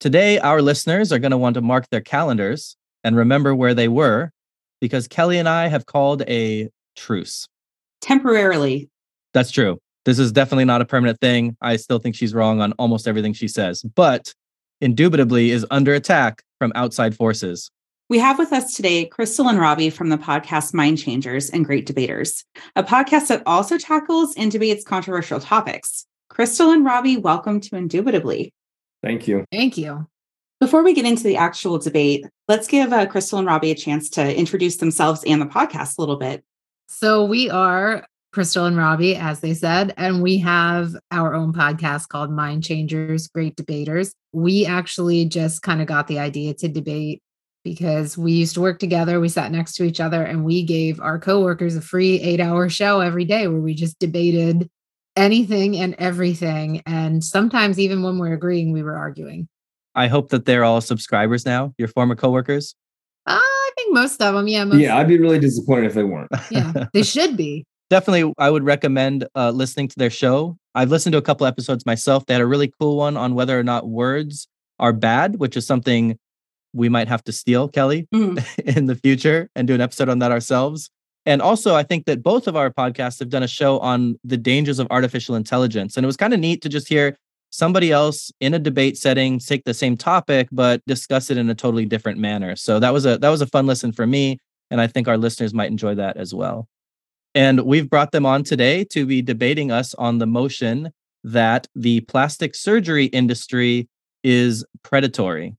Today, our listeners are going to want to mark their calendars and remember where they were because Kelly and I have called a truce. Temporarily. That's true. This is definitely not a permanent thing. I still think she's wrong on almost everything she says, but indubitably is under attack from outside forces. We have with us today Crystal and Robbie from the podcast Mind Changers and Great Debaters, a podcast that also tackles and debates controversial topics. Crystal and Robbie, welcome to Indubitably. Thank you. Thank you. Before we get into the actual debate, let's give uh, Crystal and Robbie a chance to introduce themselves and the podcast a little bit. So, we are Crystal and Robbie, as they said, and we have our own podcast called Mind Changers Great Debaters. We actually just kind of got the idea to debate because we used to work together. We sat next to each other and we gave our coworkers a free eight hour show every day where we just debated anything and everything. And sometimes, even when we're agreeing, we were arguing. I hope that they're all subscribers now, your former coworkers. Uh, I think most of them, yeah. Most yeah, I'd be really disappointed if they weren't. yeah, they should be. Definitely, I would recommend uh, listening to their show. I've listened to a couple episodes myself. They had a really cool one on whether or not words are bad, which is something we might have to steal, Kelly, mm. in the future and do an episode on that ourselves. And also, I think that both of our podcasts have done a show on the dangers of artificial intelligence. And it was kind of neat to just hear somebody else in a debate setting take the same topic but discuss it in a totally different manner. So that was a that was a fun listen for me and i think our listeners might enjoy that as well. And we've brought them on today to be debating us on the motion that the plastic surgery industry is predatory.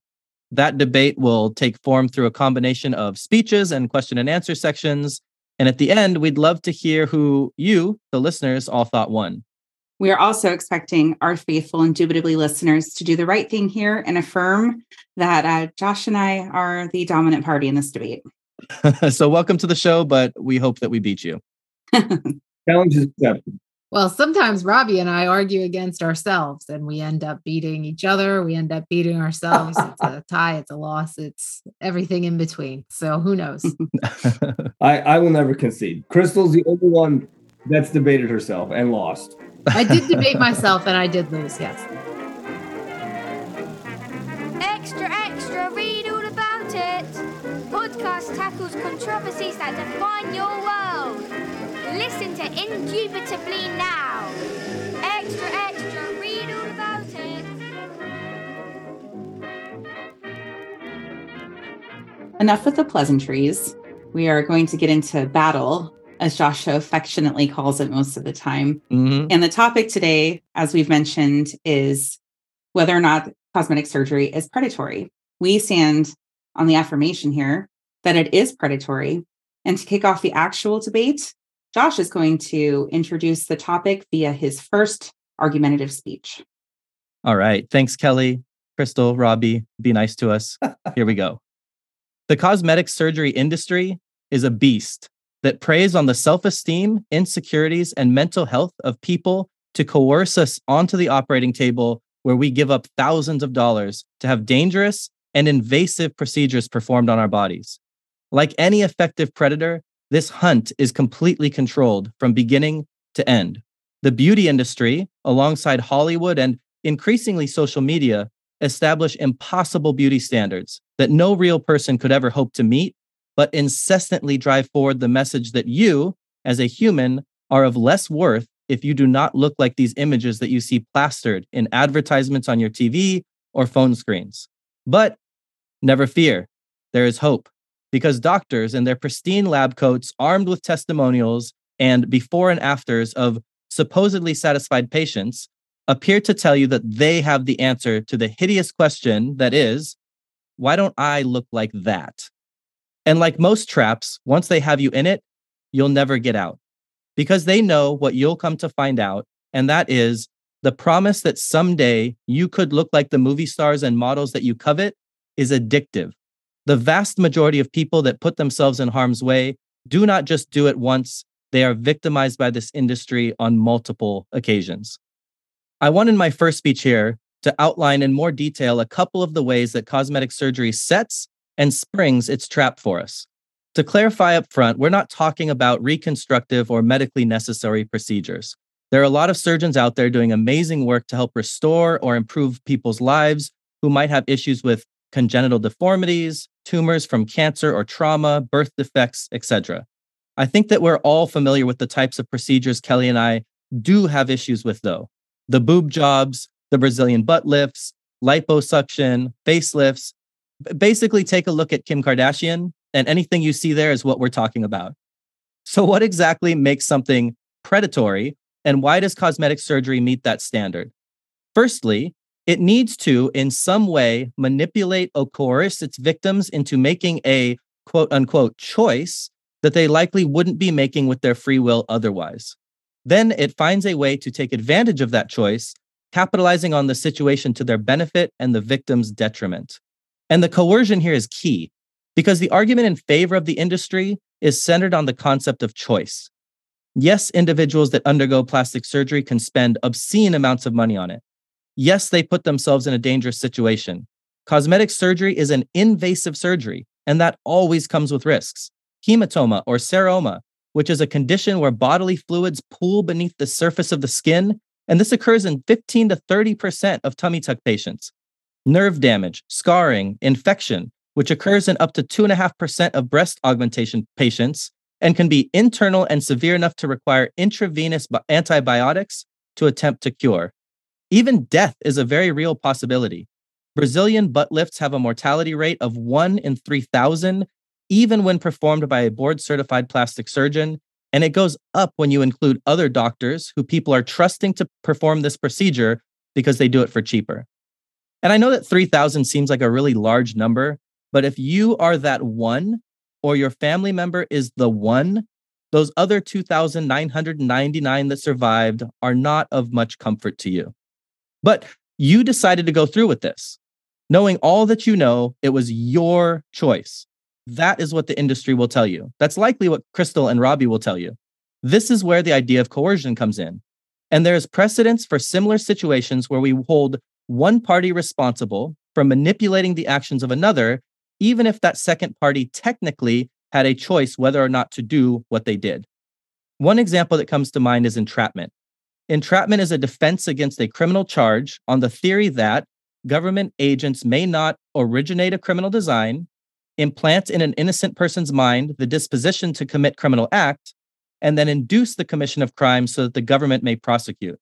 That debate will take form through a combination of speeches and question and answer sections and at the end we'd love to hear who you the listeners all thought won we are also expecting our faithful, indubitably listeners to do the right thing here and affirm that uh, Josh and I are the dominant party in this debate. so, welcome to the show, but we hope that we beat you. Challenge is accepted. Well, sometimes Robbie and I argue against ourselves and we end up beating each other. We end up beating ourselves. it's a tie, it's a loss, it's everything in between. So who knows? I, I will never concede. Crystal's the only one that's debated herself and lost. I did debate myself and I did lose, yes. Extra, extra, read all about it. Podcast tackles controversies that define your world. Listen to Indubitably now. Extra, extra, read all about it. Enough with the pleasantries. We are going to get into battle as Joshua affectionately calls it most of the time. Mm-hmm. And the topic today, as we've mentioned, is whether or not cosmetic surgery is predatory. We stand on the affirmation here that it is predatory. And to kick off the actual debate, Josh is going to introduce the topic via his first argumentative speech. All right. Thanks, Kelly. Crystal, Robbie, be nice to us. Here we go. The cosmetic surgery industry is a beast that preys on the self esteem, insecurities, and mental health of people to coerce us onto the operating table where we give up thousands of dollars to have dangerous and invasive procedures performed on our bodies. Like any effective predator, this hunt is completely controlled from beginning to end. The beauty industry, alongside Hollywood and increasingly social media, establish impossible beauty standards that no real person could ever hope to meet but incessantly drive forward the message that you, as a human, are of less worth if you do not look like these images that you see plastered in advertisements on your TV or phone screens. But never fear, there is hope because doctors in their pristine lab coats, armed with testimonials and before and afters of supposedly satisfied patients, appear to tell you that they have the answer to the hideous question that is, why don't I look like that? And like most traps, once they have you in it, you'll never get out because they know what you'll come to find out. And that is the promise that someday you could look like the movie stars and models that you covet is addictive. The vast majority of people that put themselves in harm's way do not just do it once, they are victimized by this industry on multiple occasions. I want in my first speech here to outline in more detail a couple of the ways that cosmetic surgery sets and springs its trap for us. To clarify up front, we're not talking about reconstructive or medically necessary procedures. There are a lot of surgeons out there doing amazing work to help restore or improve people's lives who might have issues with congenital deformities, tumors from cancer or trauma, birth defects, etc. I think that we're all familiar with the types of procedures Kelly and I do have issues with, though the boob jobs, the Brazilian butt lifts, liposuction, facelifts. Basically, take a look at Kim Kardashian, and anything you see there is what we're talking about. So, what exactly makes something predatory, and why does cosmetic surgery meet that standard? Firstly, it needs to, in some way, manipulate or coerce its victims into making a quote unquote choice that they likely wouldn't be making with their free will otherwise. Then it finds a way to take advantage of that choice, capitalizing on the situation to their benefit and the victim's detriment. And the coercion here is key because the argument in favor of the industry is centered on the concept of choice. Yes, individuals that undergo plastic surgery can spend obscene amounts of money on it. Yes, they put themselves in a dangerous situation. Cosmetic surgery is an invasive surgery, and that always comes with risks. Hematoma or seroma, which is a condition where bodily fluids pool beneath the surface of the skin, and this occurs in 15 to 30% of tummy tuck patients. Nerve damage, scarring, infection, which occurs in up to 2.5% of breast augmentation patients and can be internal and severe enough to require intravenous antibiotics to attempt to cure. Even death is a very real possibility. Brazilian butt lifts have a mortality rate of 1 in 3,000, even when performed by a board certified plastic surgeon. And it goes up when you include other doctors who people are trusting to perform this procedure because they do it for cheaper. And I know that 3,000 seems like a really large number, but if you are that one or your family member is the one, those other 2,999 that survived are not of much comfort to you. But you decided to go through with this. Knowing all that you know, it was your choice. That is what the industry will tell you. That's likely what Crystal and Robbie will tell you. This is where the idea of coercion comes in. And there is precedence for similar situations where we hold one party responsible for manipulating the actions of another, even if that second party technically had a choice whether or not to do what they did. One example that comes to mind is entrapment. Entrapment is a defense against a criminal charge on the theory that government agents may not originate a criminal design, implant in an innocent person's mind the disposition to commit criminal act, and then induce the commission of crime so that the government may prosecute.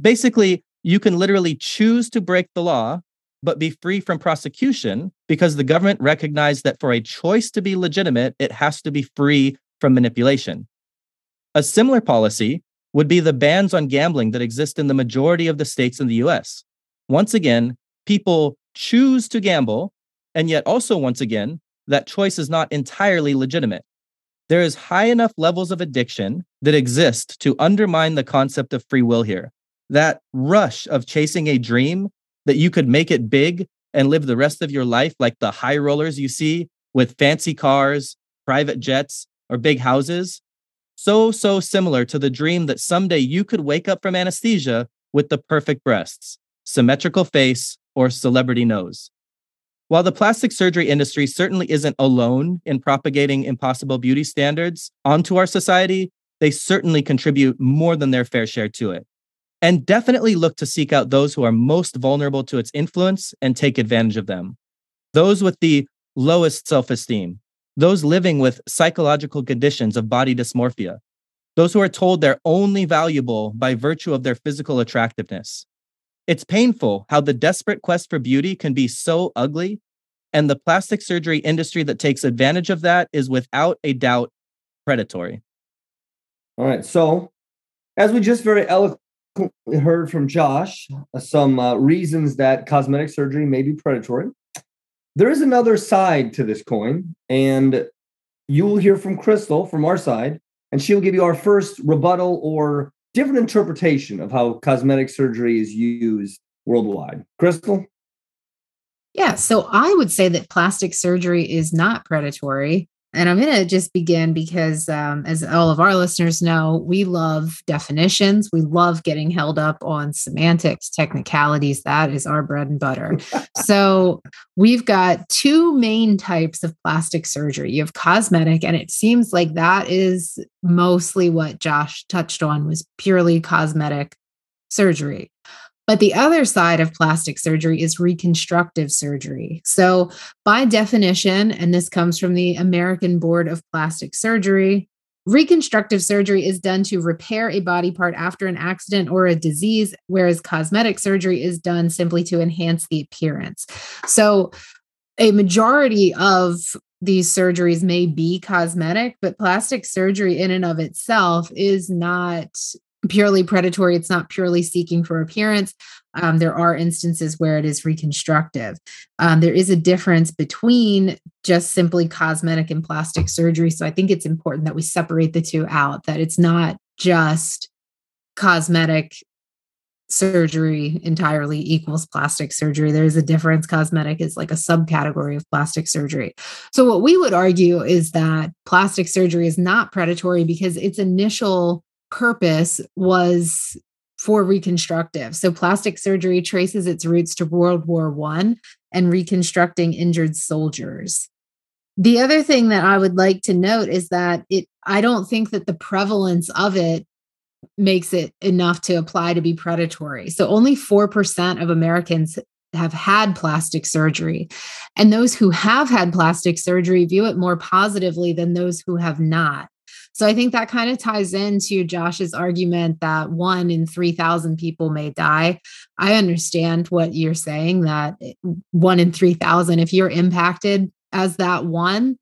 Basically, you can literally choose to break the law, but be free from prosecution because the government recognized that for a choice to be legitimate, it has to be free from manipulation. A similar policy would be the bans on gambling that exist in the majority of the states in the US. Once again, people choose to gamble, and yet also, once again, that choice is not entirely legitimate. There is high enough levels of addiction that exist to undermine the concept of free will here. That rush of chasing a dream that you could make it big and live the rest of your life like the high rollers you see with fancy cars, private jets, or big houses so, so similar to the dream that someday you could wake up from anesthesia with the perfect breasts, symmetrical face, or celebrity nose. While the plastic surgery industry certainly isn't alone in propagating impossible beauty standards onto our society, they certainly contribute more than their fair share to it. And definitely look to seek out those who are most vulnerable to its influence and take advantage of them. Those with the lowest self esteem, those living with psychological conditions of body dysmorphia, those who are told they're only valuable by virtue of their physical attractiveness. It's painful how the desperate quest for beauty can be so ugly, and the plastic surgery industry that takes advantage of that is without a doubt predatory. All right. So, as we just very eloquently heard from Josh, some uh, reasons that cosmetic surgery may be predatory. There is another side to this coin, and you will hear from Crystal from our side, and she will give you our first rebuttal or different interpretation of how cosmetic surgery is used worldwide. Crystal? Yeah, so I would say that plastic surgery is not predatory. And I'm going to just begin because, um, as all of our listeners know, we love definitions. We love getting held up on semantics, technicalities. That is our bread and butter. so, we've got two main types of plastic surgery you have cosmetic, and it seems like that is mostly what Josh touched on was purely cosmetic surgery. But the other side of plastic surgery is reconstructive surgery. So, by definition, and this comes from the American Board of Plastic Surgery, reconstructive surgery is done to repair a body part after an accident or a disease, whereas cosmetic surgery is done simply to enhance the appearance. So, a majority of these surgeries may be cosmetic, but plastic surgery in and of itself is not purely predatory. It's not purely seeking for appearance. Um, there are instances where it is reconstructive. Um, there is a difference between just simply cosmetic and plastic surgery. So I think it's important that we separate the two out, that it's not just cosmetic surgery entirely equals plastic surgery. There's a difference. Cosmetic is like a subcategory of plastic surgery. So, what we would argue is that plastic surgery is not predatory because its initial purpose was for reconstructive. So plastic surgery traces its roots to World War One and reconstructing injured soldiers. The other thing that I would like to note is that it I don't think that the prevalence of it makes it enough to apply to be predatory. So only 4% of Americans have had plastic surgery. And those who have had plastic surgery view it more positively than those who have not. So I think that kind of ties into Josh's argument that one in 3,000 people may die. I understand what you're saying that one in 3,000, if you're impacted as that one,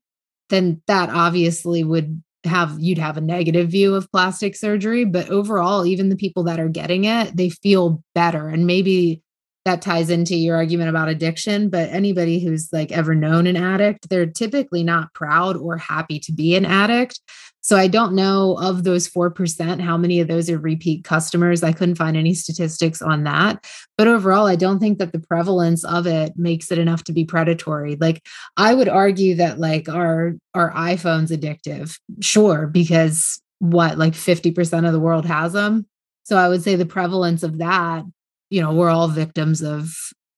then that obviously would have you'd have a negative view of plastic surgery. But overall even the people that are getting it they feel better. And maybe that ties into your argument about addiction but anybody who's like ever known an addict they're typically not proud or happy to be an addict so I don't know of those 4%, how many of those are repeat customers. I couldn't find any statistics on that. But overall, I don't think that the prevalence of it makes it enough to be predatory. Like I would argue that like our our iPhone's addictive. Sure, because what, like 50% of the world has them. So I would say the prevalence of that, you know, we're all victims of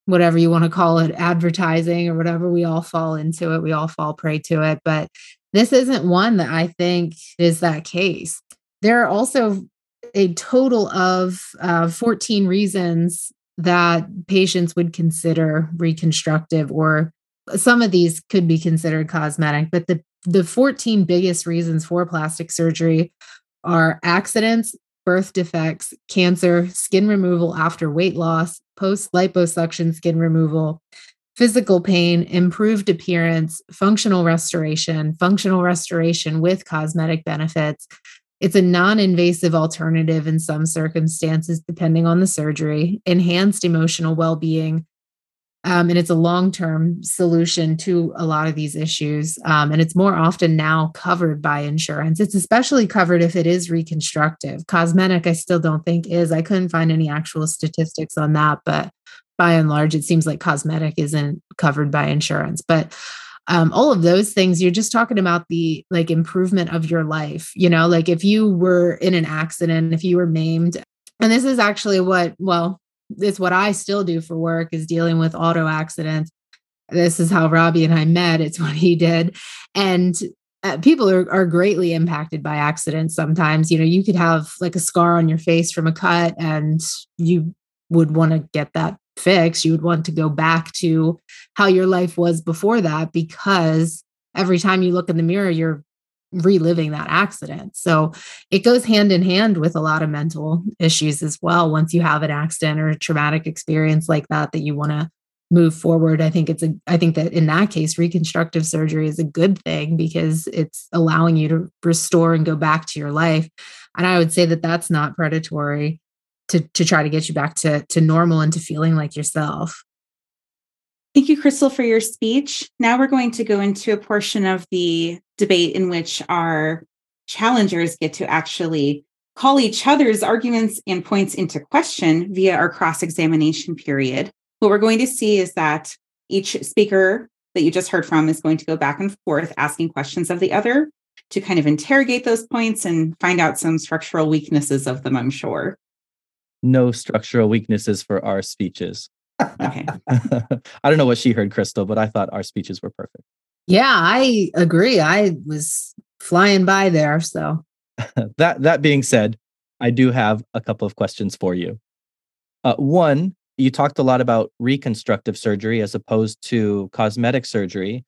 whatever you want to call it, advertising or whatever. We all fall into it. We all fall prey to it. But this isn't one that I think is that case. There are also a total of uh, 14 reasons that patients would consider reconstructive, or some of these could be considered cosmetic, but the, the 14 biggest reasons for plastic surgery are accidents, birth defects, cancer, skin removal after weight loss, post liposuction skin removal, physical pain, improved appearance, functional restoration, functional restoration with cosmetic benefits. It's a non invasive alternative in some circumstances, depending on the surgery, enhanced emotional well being. Um, and it's a long term solution to a lot of these issues. Um, and it's more often now covered by insurance. It's especially covered if it is reconstructive. Cosmetic, I still don't think is. I couldn't find any actual statistics on that, but by and large, it seems like cosmetic isn't covered by insurance. But um, all of those things, you're just talking about the like improvement of your life. You know, like if you were in an accident, if you were maimed, and this is actually what, well, it's what I still do for work is dealing with auto accidents. This is how Robbie and I met. It's what he did. And uh, people are, are greatly impacted by accidents sometimes you know you could have like a scar on your face from a cut and you would want to get that fix, you would want to go back to how your life was before that because every time you look in the mirror, you're reliving that accident. So it goes hand in hand with a lot of mental issues as well. Once you have an accident or a traumatic experience like that, that you want to move forward. I think it's a, I think that in that case, reconstructive surgery is a good thing because it's allowing you to restore and go back to your life. And I would say that that's not predatory to to try to get you back to to normal and to feeling like yourself. Thank you, Crystal, for your speech. Now we're going to go into a portion of the debate in which our challengers get to actually call each other's arguments and points into question via our cross examination period. What we're going to see is that each speaker that you just heard from is going to go back and forth asking questions of the other to kind of interrogate those points and find out some structural weaknesses of them, I'm sure no structural weaknesses for our speeches. Okay. I don't know what she heard, Crystal, but I thought our speeches were perfect. Yeah, I agree. I was flying by there. So that that being said, I do have a couple of questions for you. Uh, one, you talked a lot about reconstructive surgery as opposed to cosmetic surgery.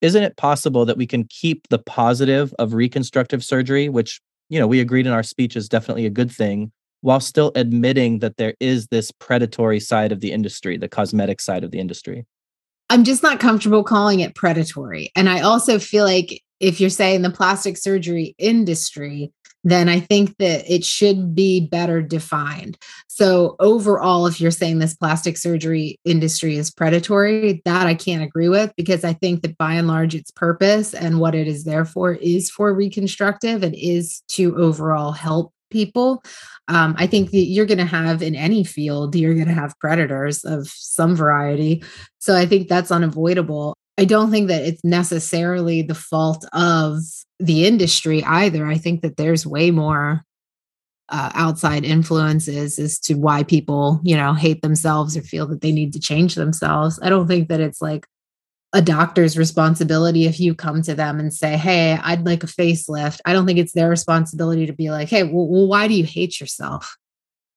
Isn't it possible that we can keep the positive of reconstructive surgery, which you know we agreed in our speech is definitely a good thing, while still admitting that there is this predatory side of the industry, the cosmetic side of the industry? I'm just not comfortable calling it predatory. And I also feel like if you're saying the plastic surgery industry, then I think that it should be better defined. So, overall, if you're saying this plastic surgery industry is predatory, that I can't agree with because I think that by and large, its purpose and what it is there for is for reconstructive and is to overall help people. Um, I think that you're going to have in any field, you're going to have predators of some variety. So I think that's unavoidable. I don't think that it's necessarily the fault of the industry either. I think that there's way more uh, outside influences as to why people, you know, hate themselves or feel that they need to change themselves. I don't think that it's like a doctor's responsibility if you come to them and say, Hey, I'd like a facelift. I don't think it's their responsibility to be like, Hey, well, well why do you hate yourself?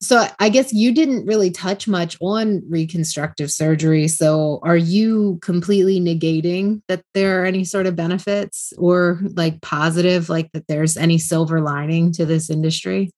So I guess you didn't really touch much on reconstructive surgery. So are you completely negating that there are any sort of benefits or like positive, like that there's any silver lining to this industry?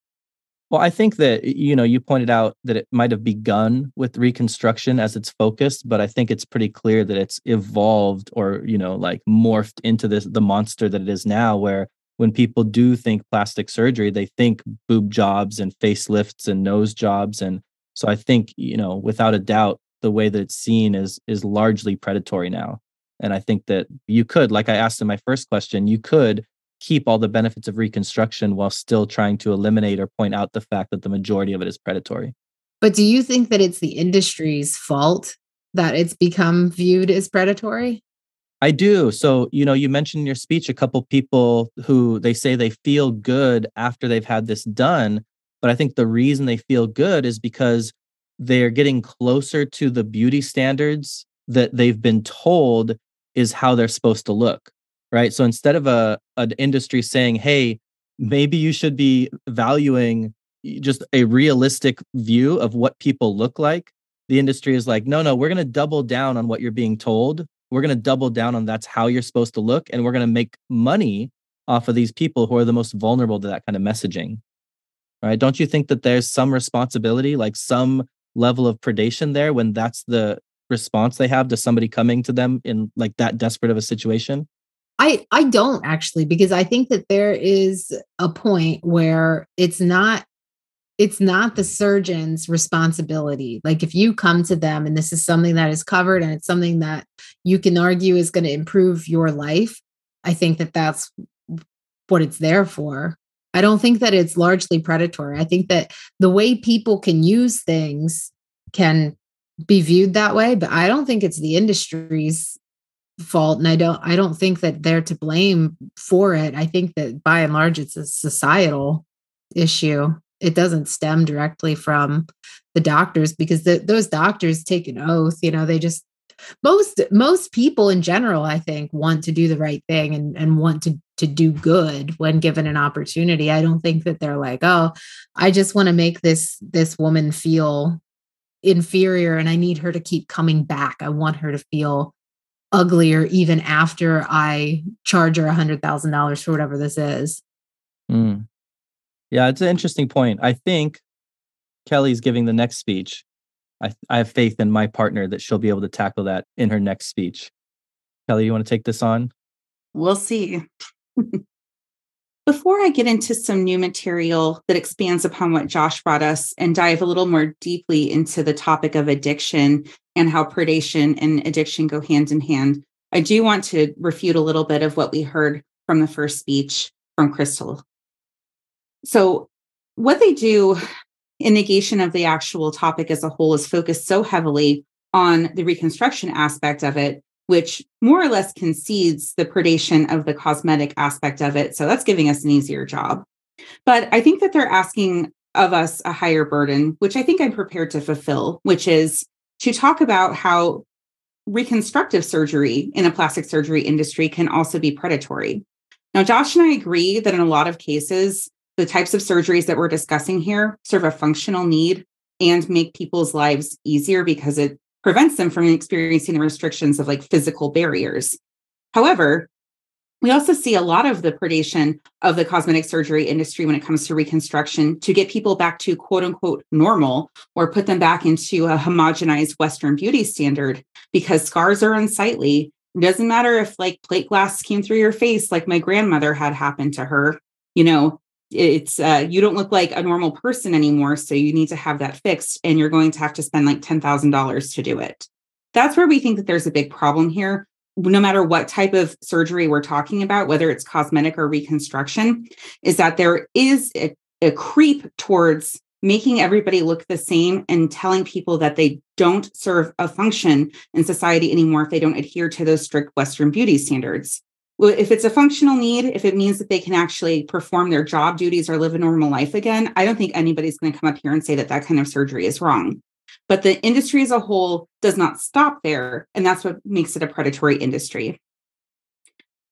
Well, I think that you know you pointed out that it might have begun with reconstruction as its focus, but I think it's pretty clear that it's evolved or you know like morphed into this the monster that it is now where when people do think plastic surgery, they think boob jobs and facelifts and nose jobs. And so I think, you know, without a doubt, the way that it's seen is is largely predatory now. And I think that you could, like I asked in my first question, you could keep all the benefits of reconstruction while still trying to eliminate or point out the fact that the majority of it is predatory. But do you think that it's the industry's fault that it's become viewed as predatory? I do. So, you know, you mentioned in your speech a couple people who they say they feel good after they've had this done. But I think the reason they feel good is because they're getting closer to the beauty standards that they've been told is how they're supposed to look. Right. So instead of a an industry saying, hey, maybe you should be valuing just a realistic view of what people look like, the industry is like, no, no, we're going to double down on what you're being told. We're going to double down on that's how you're supposed to look and we're going to make money off of these people who are the most vulnerable to that kind of messaging. Right? Don't you think that there's some responsibility like some level of predation there when that's the response they have to somebody coming to them in like that desperate of a situation i i don't actually because i think that there is a point where it's not it's not the surgeon's responsibility. Like if you come to them and this is something that is covered and it's something that you can argue is going to improve your life, I think that that's what it's there for. I don't think that it's largely predatory. I think that the way people can use things can be viewed that way, but I don't think it's the industry's fault and I don't I don't think that they're to blame for it. I think that by and large it's a societal issue. It doesn't stem directly from the doctors because the, those doctors take an oath you know they just most most people in general i think want to do the right thing and, and want to to do good when given an opportunity. I don't think that they're like oh i just want to make this this woman feel inferior and i need her to keep coming back. I want her to feel uglier even after i charge her a hundred thousand dollars for whatever this is mm. Yeah, it's an interesting point. I think Kelly's giving the next speech. I, I have faith in my partner that she'll be able to tackle that in her next speech. Kelly, you want to take this on? We'll see. Before I get into some new material that expands upon what Josh brought us and dive a little more deeply into the topic of addiction and how predation and addiction go hand in hand, I do want to refute a little bit of what we heard from the first speech from Crystal. So, what they do in negation of the actual topic as a whole is focus so heavily on the reconstruction aspect of it, which more or less concedes the predation of the cosmetic aspect of it. So, that's giving us an easier job. But I think that they're asking of us a higher burden, which I think I'm prepared to fulfill, which is to talk about how reconstructive surgery in a plastic surgery industry can also be predatory. Now, Josh and I agree that in a lot of cases, the types of surgeries that we're discussing here serve a functional need and make people's lives easier because it prevents them from experiencing the restrictions of like physical barriers. However, we also see a lot of the predation of the cosmetic surgery industry when it comes to reconstruction to get people back to quote unquote normal or put them back into a homogenized Western beauty standard because scars are unsightly. It doesn't matter if like plate glass came through your face, like my grandmother had happened to her. You know, it's uh, you don't look like a normal person anymore. So you need to have that fixed, and you're going to have to spend like $10,000 to do it. That's where we think that there's a big problem here no matter what type of surgery we're talking about, whether it's cosmetic or reconstruction, is that there is a, a creep towards making everybody look the same and telling people that they don't serve a function in society anymore if they don't adhere to those strict Western beauty standards. If it's a functional need, if it means that they can actually perform their job duties or live a normal life again, I don't think anybody's going to come up here and say that that kind of surgery is wrong. But the industry as a whole does not stop there. And that's what makes it a predatory industry.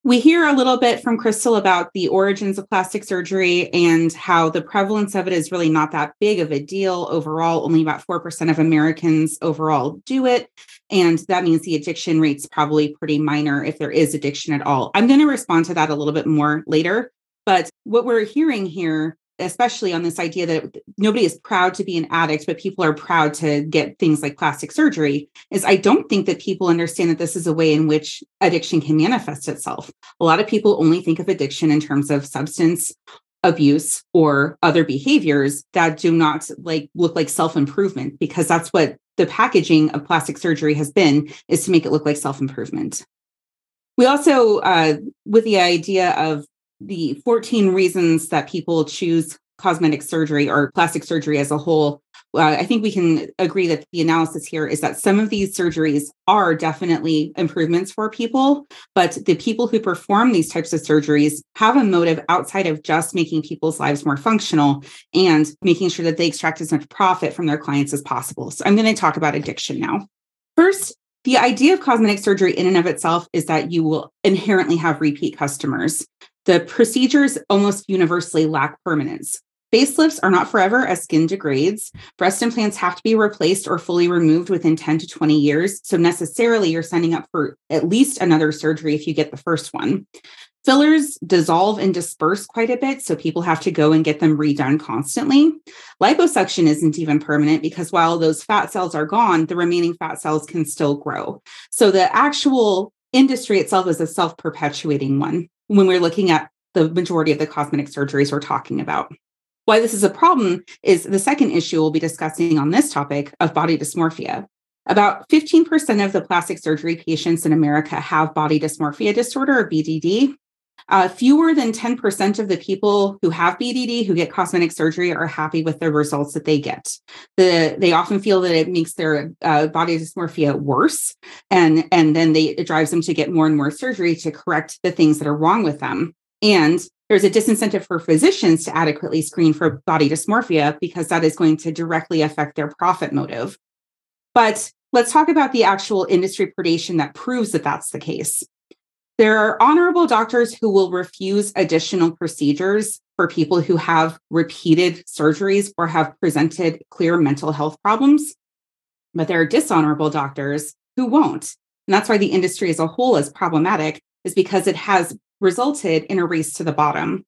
We hear a little bit from Crystal about the origins of plastic surgery and how the prevalence of it is really not that big of a deal overall. Only about 4% of Americans overall do it. And that means the addiction rate's probably pretty minor if there is addiction at all. I'm going to respond to that a little bit more later. But what we're hearing here especially on this idea that nobody is proud to be an addict, but people are proud to get things like plastic surgery, is I don't think that people understand that this is a way in which addiction can manifest itself. A lot of people only think of addiction in terms of substance abuse or other behaviors that do not like look like self-improvement because that's what the packaging of plastic surgery has been is to make it look like self-improvement we also uh, with the idea of the 14 reasons that people choose cosmetic surgery or plastic surgery as a whole, uh, I think we can agree that the analysis here is that some of these surgeries are definitely improvements for people, but the people who perform these types of surgeries have a motive outside of just making people's lives more functional and making sure that they extract as much profit from their clients as possible. So I'm going to talk about addiction now. First, the idea of cosmetic surgery in and of itself is that you will inherently have repeat customers. The procedures almost universally lack permanence. Facelifts are not forever as skin degrades. Breast implants have to be replaced or fully removed within 10 to 20 years. So, necessarily, you're signing up for at least another surgery if you get the first one. Fillers dissolve and disperse quite a bit, so people have to go and get them redone constantly. Liposuction isn't even permanent because while those fat cells are gone, the remaining fat cells can still grow. So, the actual industry itself is a self perpetuating one when we're looking at the majority of the cosmetic surgeries we're talking about. Why this is a problem is the second issue we'll be discussing on this topic of body dysmorphia. About 15% of the plastic surgery patients in America have body dysmorphia disorder or BDD. Uh, fewer than 10% of the people who have BDD who get cosmetic surgery are happy with the results that they get. The, they often feel that it makes their uh, body dysmorphia worse, and, and then they, it drives them to get more and more surgery to correct the things that are wrong with them. And there's a disincentive for physicians to adequately screen for body dysmorphia because that is going to directly affect their profit motive. But let's talk about the actual industry predation that proves that that's the case. There are honorable doctors who will refuse additional procedures for people who have repeated surgeries or have presented clear mental health problems. But there are dishonorable doctors who won't. And that's why the industry as a whole is problematic, is because it has resulted in a race to the bottom.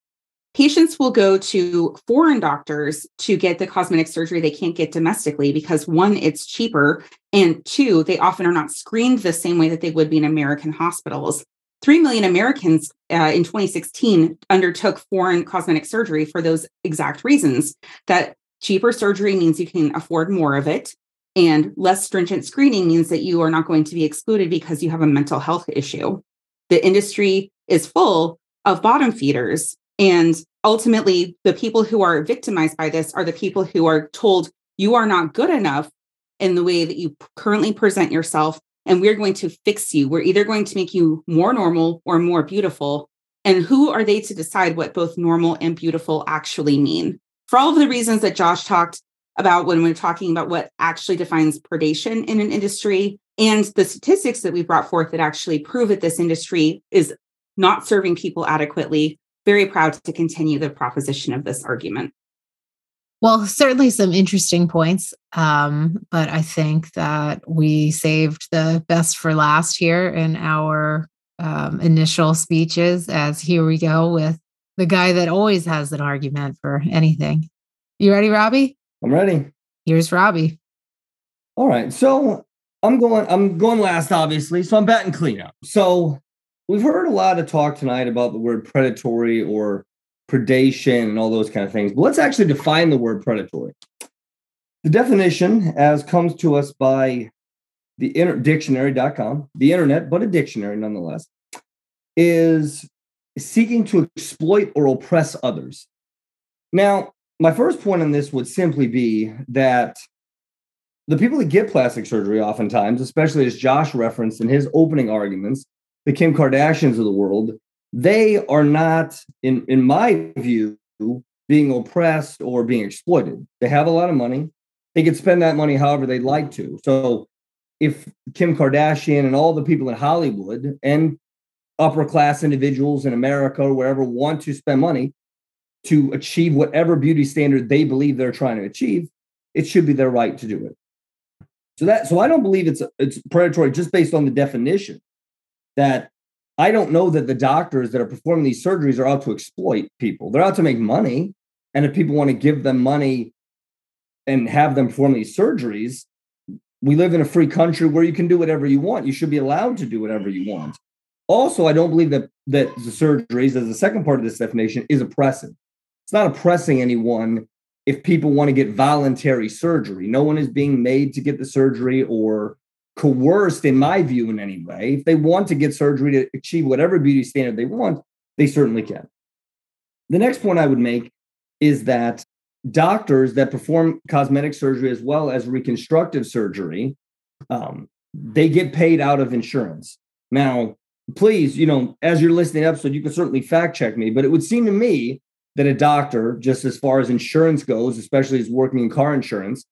Patients will go to foreign doctors to get the cosmetic surgery they can't get domestically because one, it's cheaper, and two, they often are not screened the same way that they would be in American hospitals. 3 million Americans uh, in 2016 undertook foreign cosmetic surgery for those exact reasons that cheaper surgery means you can afford more of it. And less stringent screening means that you are not going to be excluded because you have a mental health issue. The industry is full of bottom feeders. And ultimately, the people who are victimized by this are the people who are told you are not good enough in the way that you currently present yourself and we're going to fix you. We're either going to make you more normal or more beautiful. And who are they to decide what both normal and beautiful actually mean? For all of the reasons that Josh talked about when we're talking about what actually defines predation in an industry and the statistics that we brought forth that actually prove that this industry is not serving people adequately, very proud to continue the proposition of this argument. Well, certainly some interesting points. Um, but I think that we saved the best for last here in our um, initial speeches, as here we go with the guy that always has an argument for anything. You ready, Robbie? I'm ready. Here's Robbie. All right. So I'm going, I'm going last, obviously. So I'm batting cleanup. So we've heard a lot of talk tonight about the word predatory or predation and all those kind of things. But let's actually define the word predatory. The definition, as comes to us by the inter- dictionary.com, the internet, but a dictionary nonetheless, is seeking to exploit or oppress others. Now, my first point on this would simply be that the people that get plastic surgery, oftentimes, especially as Josh referenced in his opening arguments, the Kim Kardashians of the world, they are not, in, in my view, being oppressed or being exploited. They have a lot of money. They can spend that money however they'd like to. So if Kim Kardashian and all the people in Hollywood and upper class individuals in America or wherever want to spend money to achieve whatever beauty standard they believe they're trying to achieve, it should be their right to do it. So that so I don't believe it's it's predatory just based on the definition that I don't know that the doctors that are performing these surgeries are out to exploit people. They're out to make money. And if people want to give them money and have them perform these surgeries, we live in a free country where you can do whatever you want. You should be allowed to do whatever you want. Also, I don't believe that that the surgeries, as the second part of this definition, is oppressive. It's not oppressing anyone if people want to get voluntary surgery. No one is being made to get the surgery or coerced, in my view, in any way. If they want to get surgery to achieve whatever beauty standard they want, they certainly can. The next point I would make is that doctors that perform cosmetic surgery as well as reconstructive surgery, um, they get paid out of insurance. Now, please, you know, as you're listening to episode, you can certainly fact check me, but it would seem to me that a doctor, just as far as insurance goes, especially as working in car insurance,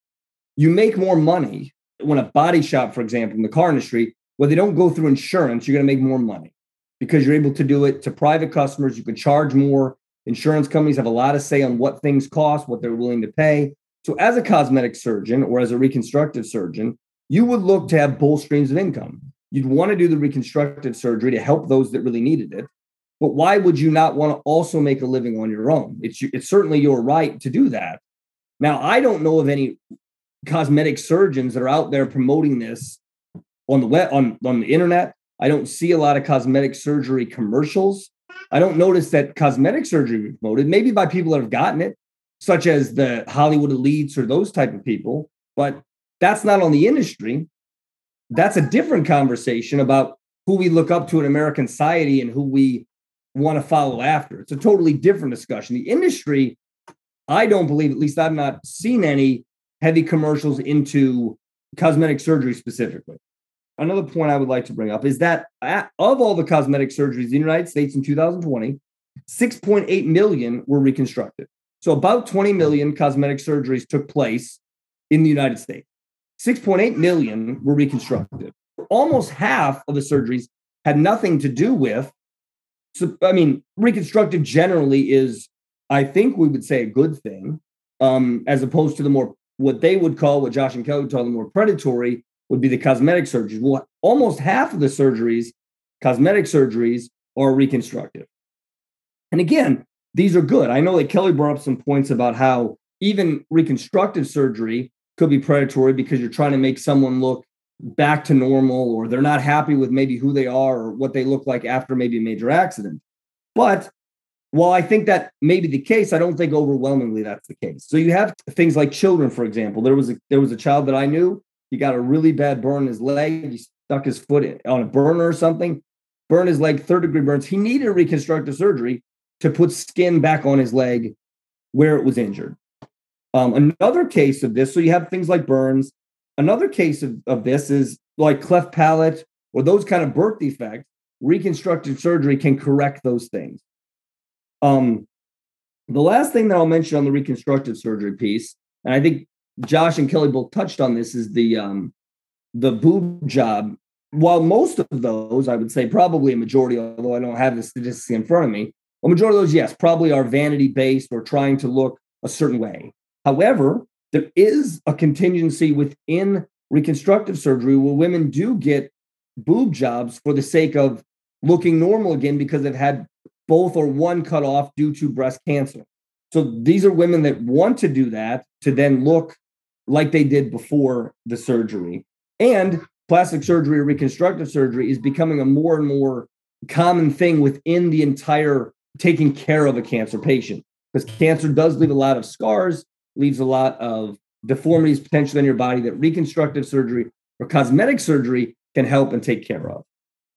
you make more money when a body shop, for example, in the car industry, where they don't go through insurance, you're going to make more money because you're able to do it to private customers. You can charge more. Insurance companies have a lot of say on what things cost, what they're willing to pay. So, as a cosmetic surgeon or as a reconstructive surgeon, you would look to have both streams of income. You'd want to do the reconstructive surgery to help those that really needed it. But why would you not want to also make a living on your own? It's, it's certainly your right to do that. Now, I don't know of any cosmetic surgeons that are out there promoting this on the web on, on the internet. I don't see a lot of cosmetic surgery commercials. I don't notice that cosmetic surgery is promoted, maybe by people that have gotten it, such as the Hollywood elites or those type of people, but that's not on the industry. That's a different conversation about who we look up to in American society and who we want to follow after. It's a totally different discussion. The industry, I don't believe, at least I've not seen any heavy commercials into cosmetic surgery specifically. Another point I would like to bring up is that of all the cosmetic surgeries in the United States in 2020, 6.8 million were reconstructed. So about 20 million cosmetic surgeries took place in the United States. 6.8 million were reconstructed. Almost half of the surgeries had nothing to do with. So, I mean, reconstructive generally is, I think we would say, a good thing, um, as opposed to the more what they would call, what Josh and Kelly would call the more predatory, would be the cosmetic surgeries. Well, almost half of the surgeries, cosmetic surgeries, are reconstructive. And again, these are good. I know that Kelly brought up some points about how even reconstructive surgery could be predatory because you're trying to make someone look back to normal or they're not happy with maybe who they are or what they look like after maybe a major accident. But while I think that may be the case, I don't think overwhelmingly that's the case. So you have things like children, for example. There was a there was a child that I knew. He got a really bad burn in his leg. He stuck his foot on a burner or something, burned his leg, third degree burns. He needed reconstructive surgery to put skin back on his leg where it was injured. Um, another case of this, so you have things like burns. Another case of, of this is like cleft palate or those kind of birth defects. Reconstructive surgery can correct those things. Um, the last thing that I'll mention on the reconstructive surgery piece, and I think Josh and Kelly both touched on this, is the um, the boob job. While most of those, I would say probably a majority, although I don't have the statistics in front of me, a majority of those, yes, probably are vanity based or trying to look a certain way. However, there is a contingency within reconstructive surgery where women do get boob jobs for the sake of looking normal again because they've had both or one cut off due to breast cancer. So these are women that want to do that to then look like they did before the surgery. And plastic surgery or reconstructive surgery is becoming a more and more common thing within the entire taking care of a cancer patient because cancer does leave a lot of scars, leaves a lot of deformities potentially in your body that reconstructive surgery or cosmetic surgery can help and take care of.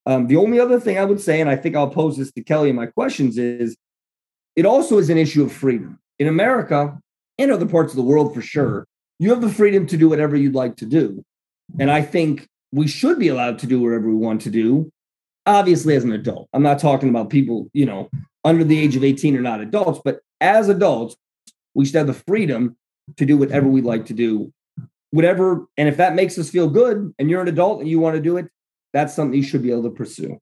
Um, the only other thing I would say, and I think I'll pose this to Kelly in my questions, is it also is an issue of freedom. In America and other parts of the world for sure, you have the freedom to do whatever you'd like to do. And I think we should be allowed to do whatever we want to do, obviously, as an adult. I'm not talking about people, you know, under the age of 18 or not adults, but as adults, we should have the freedom to do whatever we'd like to do, whatever. And if that makes us feel good and you're an adult and you want to do it, that's something you should be able to pursue.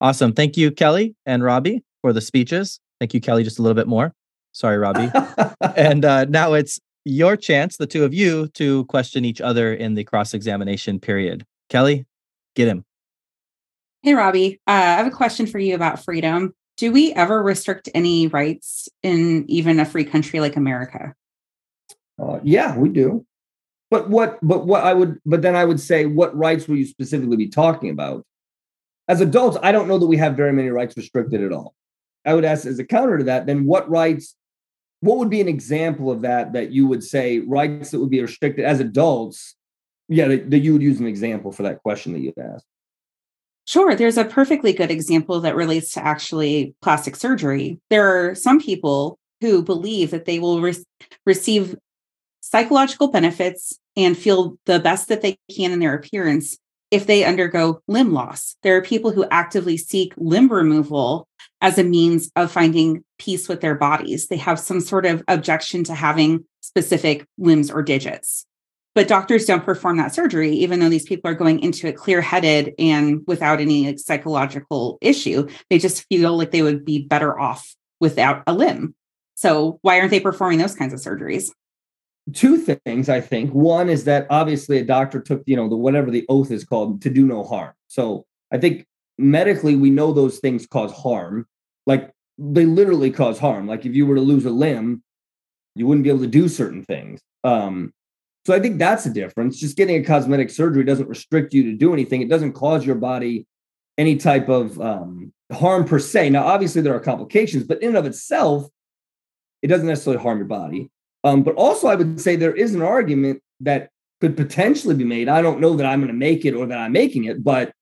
Awesome. Thank you, Kelly and Robbie, for the speeches. Thank you, Kelly, just a little bit more. Sorry, Robbie. and uh, now it's your chance, the two of you, to question each other in the cross examination period. Kelly, get him. Hey, Robbie. Uh, I have a question for you about freedom. Do we ever restrict any rights in even a free country like America? Uh, yeah, we do. But what? But what I would. But then I would say, what rights will you specifically be talking about? As adults, I don't know that we have very many rights restricted at all. I would ask as a counter to that, then what rights? What would be an example of that that you would say rights that would be restricted as adults? Yeah, that, that you would use an example for that question that you'd ask. Sure. There's a perfectly good example that relates to actually plastic surgery. There are some people who believe that they will re- receive psychological benefits and feel the best that they can in their appearance if they undergo limb loss. There are people who actively seek limb removal as a means of finding peace with their bodies. They have some sort of objection to having specific limbs or digits but doctors don't perform that surgery even though these people are going into it clear headed and without any like, psychological issue they just feel like they would be better off without a limb so why aren't they performing those kinds of surgeries two things i think one is that obviously a doctor took you know the whatever the oath is called to do no harm so i think medically we know those things cause harm like they literally cause harm like if you were to lose a limb you wouldn't be able to do certain things um so I think that's the difference. Just getting a cosmetic surgery doesn't restrict you to do anything. It doesn't cause your body any type of um, harm per se. Now, obviously, there are complications, but in and of itself, it doesn't necessarily harm your body. Um, but also, I would say there is an argument that could potentially be made. I don't know that I'm going to make it or that I'm making it, but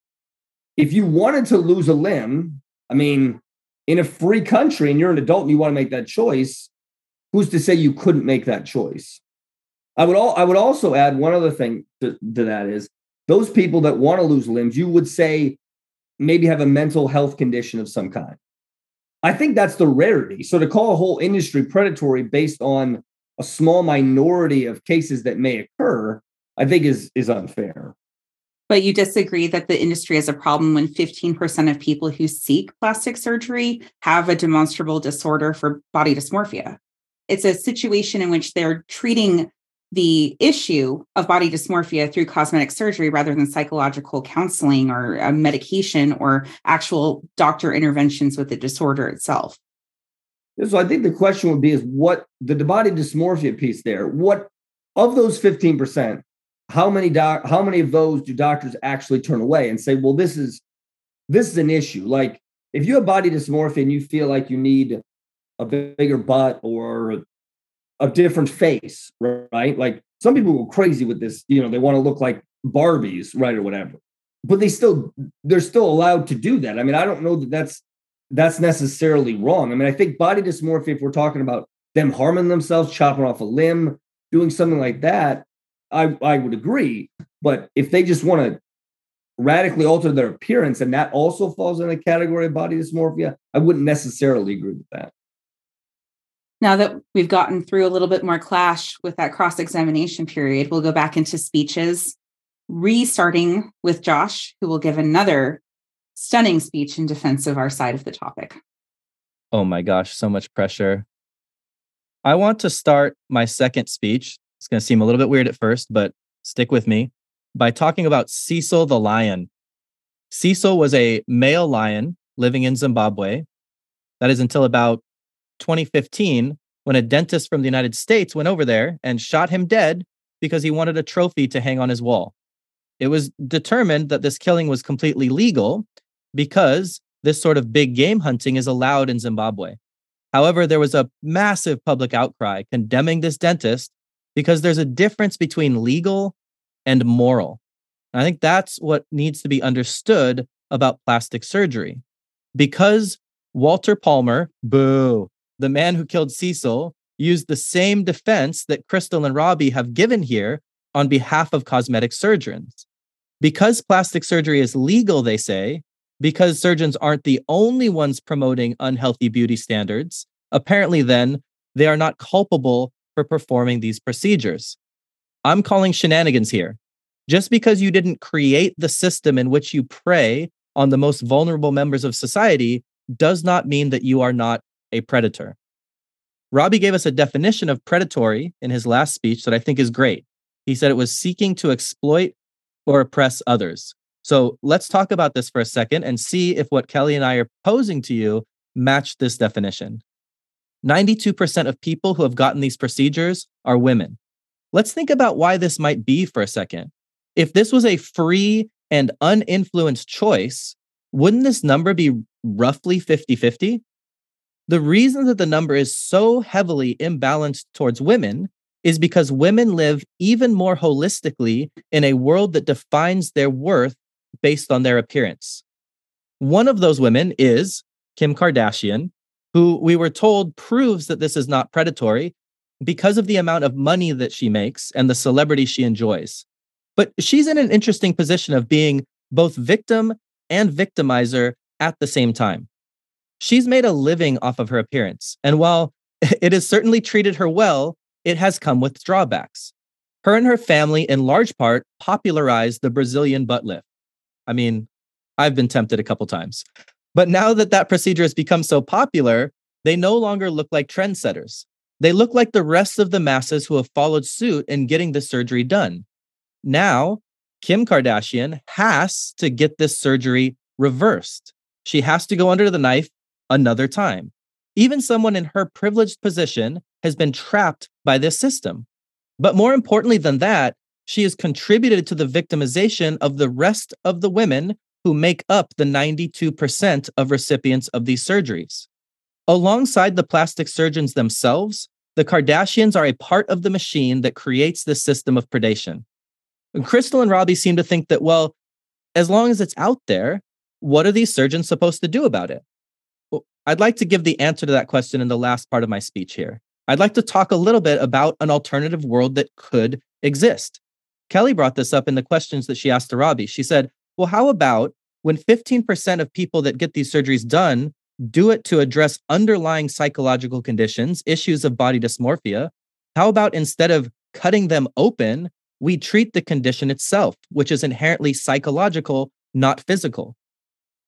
if you wanted to lose a limb, I mean, in a free country and you're an adult and you want to make that choice, who's to say you couldn't make that choice? I would all I would also add one other thing to, to that is those people that want to lose limbs, you would say maybe have a mental health condition of some kind. I think that's the rarity. So to call a whole industry predatory based on a small minority of cases that may occur, I think is is unfair. But you disagree that the industry has a problem when 15% of people who seek plastic surgery have a demonstrable disorder for body dysmorphia. It's a situation in which they're treating the issue of body dysmorphia through cosmetic surgery rather than psychological counseling or a medication or actual doctor interventions with the disorder itself. So I think the question would be is what the body dysmorphia piece there, what of those 15%, how many doc how many of those do doctors actually turn away and say, well, this is this is an issue. Like if you have body dysmorphia and you feel like you need a bigger butt or a different face, right? Like some people go crazy with this, you know, they want to look like Barbies, right, or whatever. But they still they're still allowed to do that. I mean, I don't know that that's that's necessarily wrong. I mean, I think body dysmorphia, if we're talking about them harming themselves, chopping off a limb, doing something like that, I I would agree. But if they just want to radically alter their appearance and that also falls in the category of body dysmorphia, I wouldn't necessarily agree with that now that we've gotten through a little bit more clash with that cross examination period, we'll go back into speeches, restarting with Josh, who will give another stunning speech in defense of our side of the topic. Oh my gosh, so much pressure. I want to start my second speech. It's going to seem a little bit weird at first, but stick with me by talking about Cecil the lion. Cecil was a male lion living in Zimbabwe. That is until about 2015 when a dentist from the United States went over there and shot him dead because he wanted a trophy to hang on his wall. It was determined that this killing was completely legal because this sort of big game hunting is allowed in Zimbabwe. However, there was a massive public outcry condemning this dentist because there's a difference between legal and moral. And I think that's what needs to be understood about plastic surgery. Because Walter Palmer, boo, the man who killed Cecil, used the same defense that Crystal and Robbie have given here on behalf of cosmetic surgeons. Because plastic surgery is legal, they say, because surgeons aren't the only ones promoting unhealthy beauty standards, apparently then they are not culpable for performing these procedures. I'm calling shenanigans here. Just because you didn't create the system in which you prey on the most vulnerable members of society does not mean that you are not a predator. Robbie gave us a definition of predatory in his last speech that I think is great. He said it was seeking to exploit or oppress others. So let's talk about this for a second and see if what Kelly and I are posing to you match this definition. 92% of people who have gotten these procedures are women. Let's think about why this might be for a second. If this was a free and uninfluenced choice, wouldn't this number be roughly 50 50? The reason that the number is so heavily imbalanced towards women is because women live even more holistically in a world that defines their worth based on their appearance. One of those women is Kim Kardashian, who we were told proves that this is not predatory because of the amount of money that she makes and the celebrity she enjoys. But she's in an interesting position of being both victim and victimizer at the same time. She's made a living off of her appearance. And while it has certainly treated her well, it has come with drawbacks. Her and her family, in large part, popularized the Brazilian butt lift. I mean, I've been tempted a couple times. But now that that procedure has become so popular, they no longer look like trendsetters. They look like the rest of the masses who have followed suit in getting the surgery done. Now, Kim Kardashian has to get this surgery reversed. She has to go under the knife another time. Even someone in her privileged position has been trapped by this system. But more importantly than that, she has contributed to the victimization of the rest of the women who make up the 92% of recipients of these surgeries. Alongside the plastic surgeons themselves, the Kardashians are a part of the machine that creates this system of predation. And Crystal and Robbie seem to think that, well, as long as it's out there, what are these surgeons supposed to do about it? I'd like to give the answer to that question in the last part of my speech here. I'd like to talk a little bit about an alternative world that could exist. Kelly brought this up in the questions that she asked to Robbie. She said, Well, how about when 15% of people that get these surgeries done do it to address underlying psychological conditions, issues of body dysmorphia? How about instead of cutting them open, we treat the condition itself, which is inherently psychological, not physical?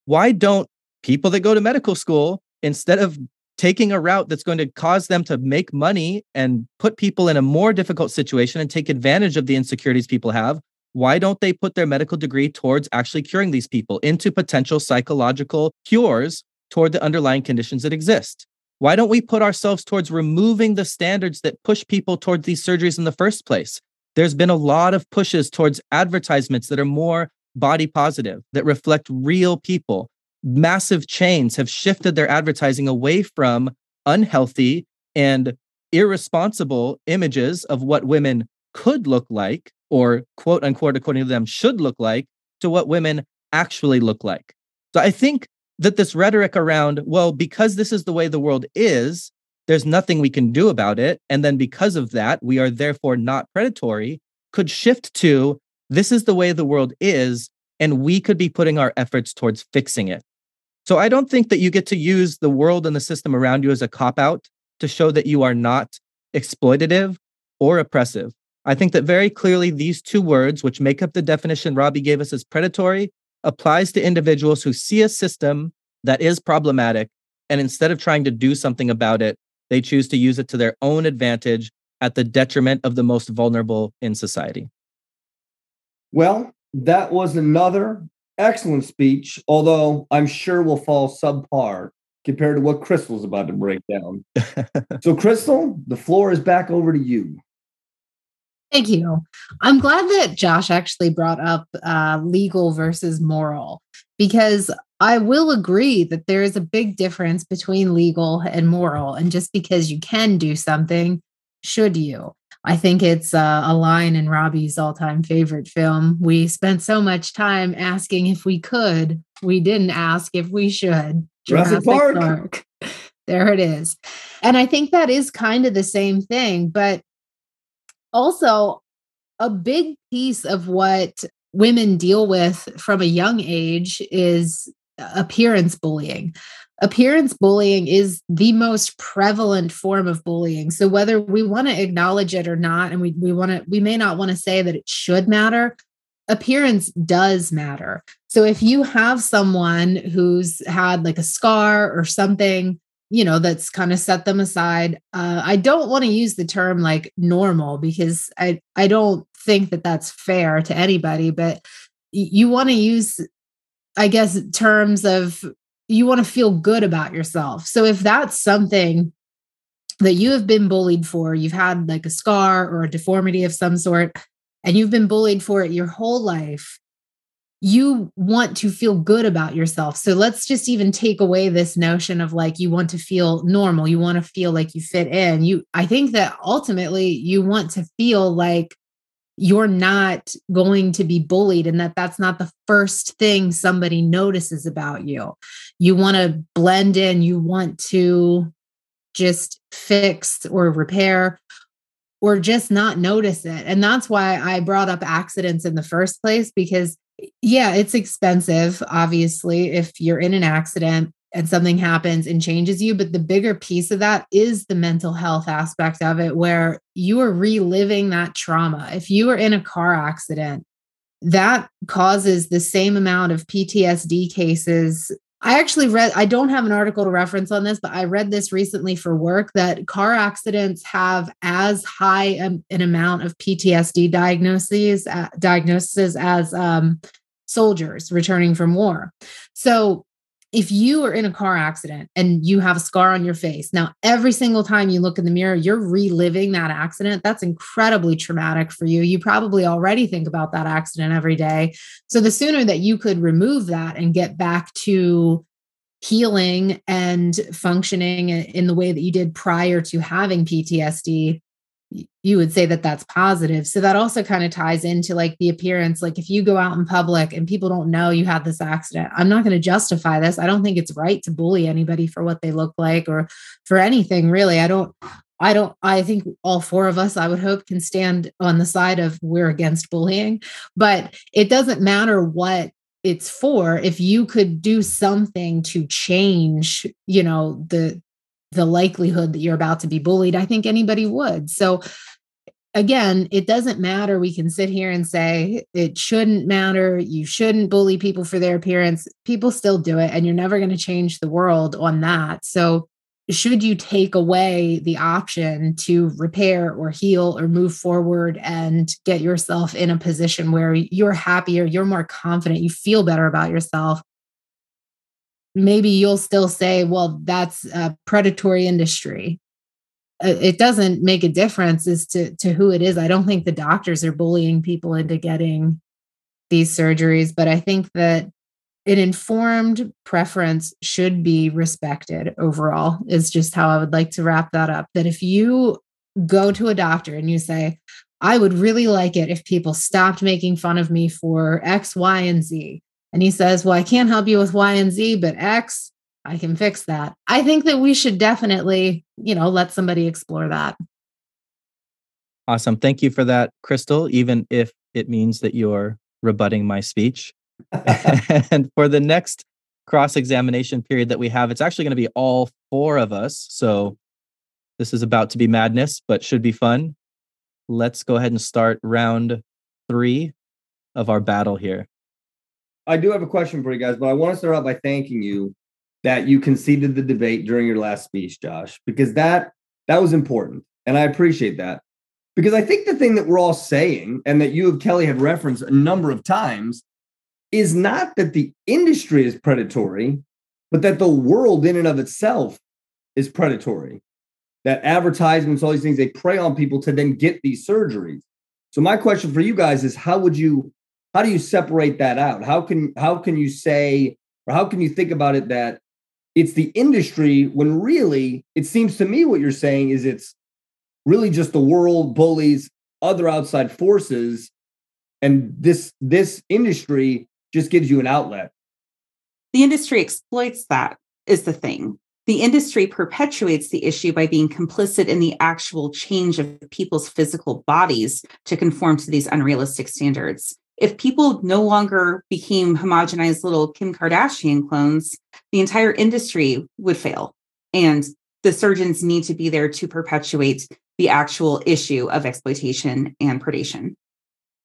Why don't people that go to medical school, instead of taking a route that's going to cause them to make money and put people in a more difficult situation and take advantage of the insecurities people have, why don't they put their medical degree towards actually curing these people into potential psychological cures toward the underlying conditions that exist? Why don't we put ourselves towards removing the standards that push people towards these surgeries in the first place? There's been a lot of pushes towards advertisements that are more body positive, that reflect real people, massive chains have shifted their advertising away from unhealthy and irresponsible images of what women could look like, or quote unquote, according to them, should look like, to what women actually look like. So I think that this rhetoric around, well, because this is the way the world is, there's nothing we can do about it. And then because of that, we are therefore not predatory, could shift to this is the way the world is. And we could be putting our efforts towards fixing it. So I don't think that you get to use the world and the system around you as a cop out to show that you are not exploitative or oppressive. I think that very clearly these two words, which make up the definition Robbie gave us as predatory, applies to individuals who see a system that is problematic and instead of trying to do something about it, they choose to use it to their own advantage at the detriment of the most vulnerable in society. Well, that was another excellent speech, although I'm sure will fall subpar compared to what Crystal's about to break down. so, Crystal, the floor is back over to you. Thank you. I'm glad that Josh actually brought up uh, legal versus moral because I will agree that there is a big difference between legal and moral. And just because you can do something, should you? I think it's uh, a line in Robbie's all time favorite film. We spent so much time asking if we could, we didn't ask if we should. Jurassic, Park. Park. There it is. And I think that is kind of the same thing. But also, a big piece of what women deal with from a young age is appearance bullying. Appearance bullying is the most prevalent form of bullying. So whether we want to acknowledge it or not, and we, we want to, we may not want to say that it should matter, appearance does matter. So if you have someone who's had like a scar or something, you know, that's kind of set them aside, uh, I don't want to use the term like normal because I I don't think that that's fair to anybody. But you want to use, I guess, terms of you want to feel good about yourself. So if that's something that you have been bullied for, you've had like a scar or a deformity of some sort, and you've been bullied for it your whole life, you want to feel good about yourself. So let's just even take away this notion of like you want to feel normal, you want to feel like you fit in. You I think that ultimately you want to feel like you're not going to be bullied and that that's not the first thing somebody notices about you. You want to blend in, you want to just fix or repair or just not notice it. And that's why I brought up accidents in the first place because yeah, it's expensive, obviously, if you're in an accident and something happens and changes you. But the bigger piece of that is the mental health aspect of it, where you are reliving that trauma. If you are in a car accident, that causes the same amount of PTSD cases I actually read, I don't have an article to reference on this, but I read this recently for work that car accidents have as high an amount of PTSD diagnoses, uh, diagnoses as um, soldiers returning from war. So if you are in a car accident and you have a scar on your face, now every single time you look in the mirror, you're reliving that accident. That's incredibly traumatic for you. You probably already think about that accident every day. So the sooner that you could remove that and get back to healing and functioning in the way that you did prior to having PTSD, you would say that that's positive. So that also kind of ties into like the appearance. Like if you go out in public and people don't know you had this accident, I'm not going to justify this. I don't think it's right to bully anybody for what they look like or for anything really. I don't, I don't, I think all four of us, I would hope, can stand on the side of we're against bullying, but it doesn't matter what it's for if you could do something to change you know the the likelihood that you're about to be bullied, I think anybody would. So again, it doesn't matter. We can sit here and say it shouldn't matter. You shouldn't bully people for their appearance. People still do it, and you're never going to change the world on that. So, should you take away the option to repair or heal or move forward and get yourself in a position where you're happier, you're more confident, you feel better about yourself? Maybe you'll still say, well, that's a predatory industry. Uh, it doesn't make a difference as to, to who it is. I don't think the doctors are bullying people into getting these surgeries, but I think that an informed preference should be respected overall, is just how I would like to wrap that up. That if you go to a doctor and you say, I would really like it if people stopped making fun of me for X, Y, and Z and he says, Well, I can't help you with Y and Z, but X, I can fix that. I think that we should definitely, you know, let somebody explore that. Awesome. Thank you for that, Crystal, even if it means that you're rebutting my speech. and for the next cross examination period that we have, it's actually going to be all four of us. So this is about to be madness, but should be fun. Let's go ahead and start round three of our battle here. I do have a question for you guys, but I want to start out by thanking you that you conceded the debate during your last speech, Josh, because that That was important. And I appreciate that. Because I think the thing that we're all saying, and that you, and Kelly, have referenced a number of times, is not that the industry is predatory, but that the world in and of itself is predatory. That advertisements, all these things, they prey on people to then get these surgeries. So my question for you guys is how would you how do you separate that out? How can how can you say or how can you think about it that it's the industry when really it seems to me what you're saying is it's really just the world bullies other outside forces and this this industry just gives you an outlet. The industry exploits that is the thing. The industry perpetuates the issue by being complicit in the actual change of people's physical bodies to conform to these unrealistic standards if people no longer became homogenized little Kim Kardashian clones, the entire industry would fail. And the surgeons need to be there to perpetuate the actual issue of exploitation and predation.